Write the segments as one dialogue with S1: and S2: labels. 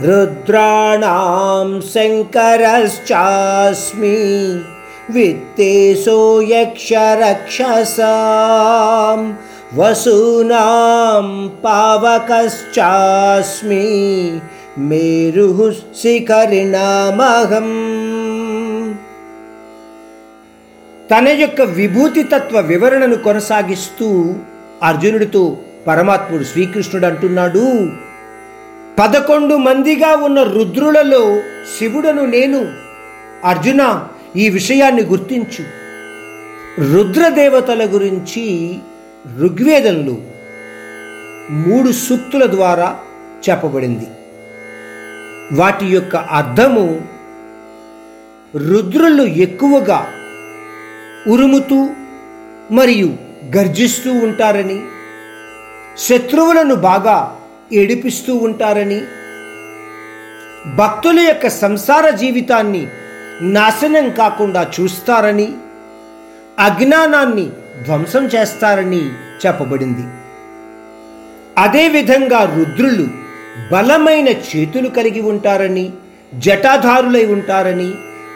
S1: रुद्राणां शङ्करश्चास्मि वित्तेषो यक्षरक्षसां वसूनां पावकश्चास्मि मेरुः शिखरिणामहम् తన యొక్క విభూతి తత్వ వివరణను కొనసాగిస్తూ అర్జునుడితో పరమాత్ముడు శ్రీకృష్ణుడు అంటున్నాడు పదకొండు మందిగా ఉన్న రుద్రులలో శివుడను నేను. అర్జున ఈ విషయాన్ని గుర్తించు. రుద్రదేవతల గురించి ఋగ్వేదంలో మూడు సూక్తుల ద్వారా చెప్పబడింది. వాటి యొక్క అర్థము రుద్రులు ఎక్కువగా ఉరుముతూ మరియు గర్జిస్తూ ఉంటారని శత్రువులను బాగా ఏడిపిస్తూ ఉంటారని భక్తుల యొక్క సంసార జీవితాన్ని నాశనం కాకుండా చూస్తారని అజ్ఞానాన్ని ధ్వంసం చేస్తారని చెప్పబడింది. అదేవిధంగా రుద్రులు బలమైన చేతులు కలిగి ఉంటారని జటాధారులై ఉంటారని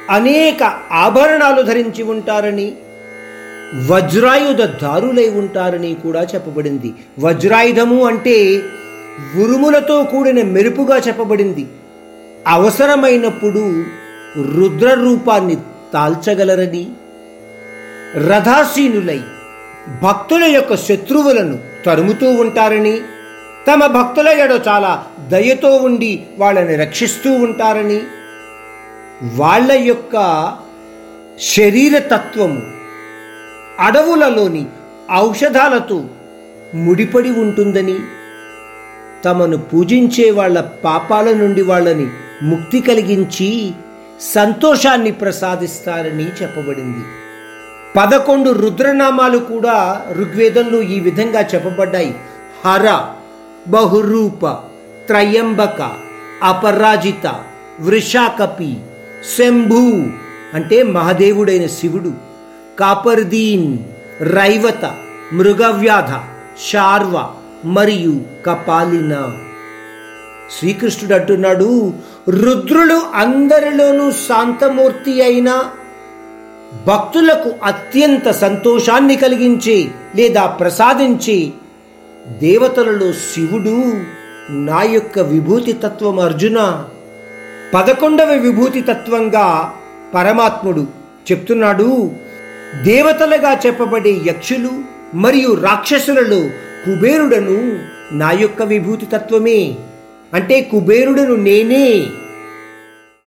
S1: అనేక ఆభరణాలు ధరించి ఉంటారని వజ్రాయుధ దారులై ఉంటారని కూడా చెప్పబడింది. వజ్రాయుధము అంటే ఉరుములతో కూడిన మెరుపుగా చెప్పబడింది. అవసరమైనప్పుడు రుద్ర రూపాన్ని తాల్చగలరని రథాసీనులై భక్తుల యొక్క శత్రువులను తరుముతూ ఉంటారని తమ భక్తుల ఎడో చాలా దయతో ఉండి వాళ్ళని రక్షిస్తూ ఉంటారని వాళ్ళ యొక్క శరీర తత్వము అడవులలోని ఔషధాలతో ముడిపడి ఉంటుందని తమను పూజించే వాళ్ళ పాపాల నుండి వాళ్ళని ముక్తి కలిగించి సంతోషాన్ని ప్రసాదిస్తారని చెప్పబడింది. పదకొండు రుద్రనామాలు కూడా ఋగ్వేదంలో ఈ విధంగా చెప్పబడ్డాయి. హర బహురూప త్రయంబక అపరాజిత వృషాకపి శంభు అంటే మహాదేవుడైన శివుడు కాపర్దీన్ రైవత మృగవ్యాధ శార్వ మరియు కపాలిన. శ్రీకృష్ణుడు అంటున్నాడు రుద్రులు అందరిలోనూ శాంతమూర్తి అయిన భక్తులకు అత్యంత సంతోషాన్ని కలిగించే లేదా ప్రసాదించే దేవతలలో శివుడు నా యొక్క విభూతి తత్వం అర్జున. పదకొండవ విభూతి తత్వంగా పరమాత్ముడు చెప్తున్నాడు దేవతలుగా చెప్పబడే యక్షులు మరియు రాక్షసులలో కుబేరుడను నా యొక్క విభూతి తత్వమే. అంటే కుబేరుడను నేనే.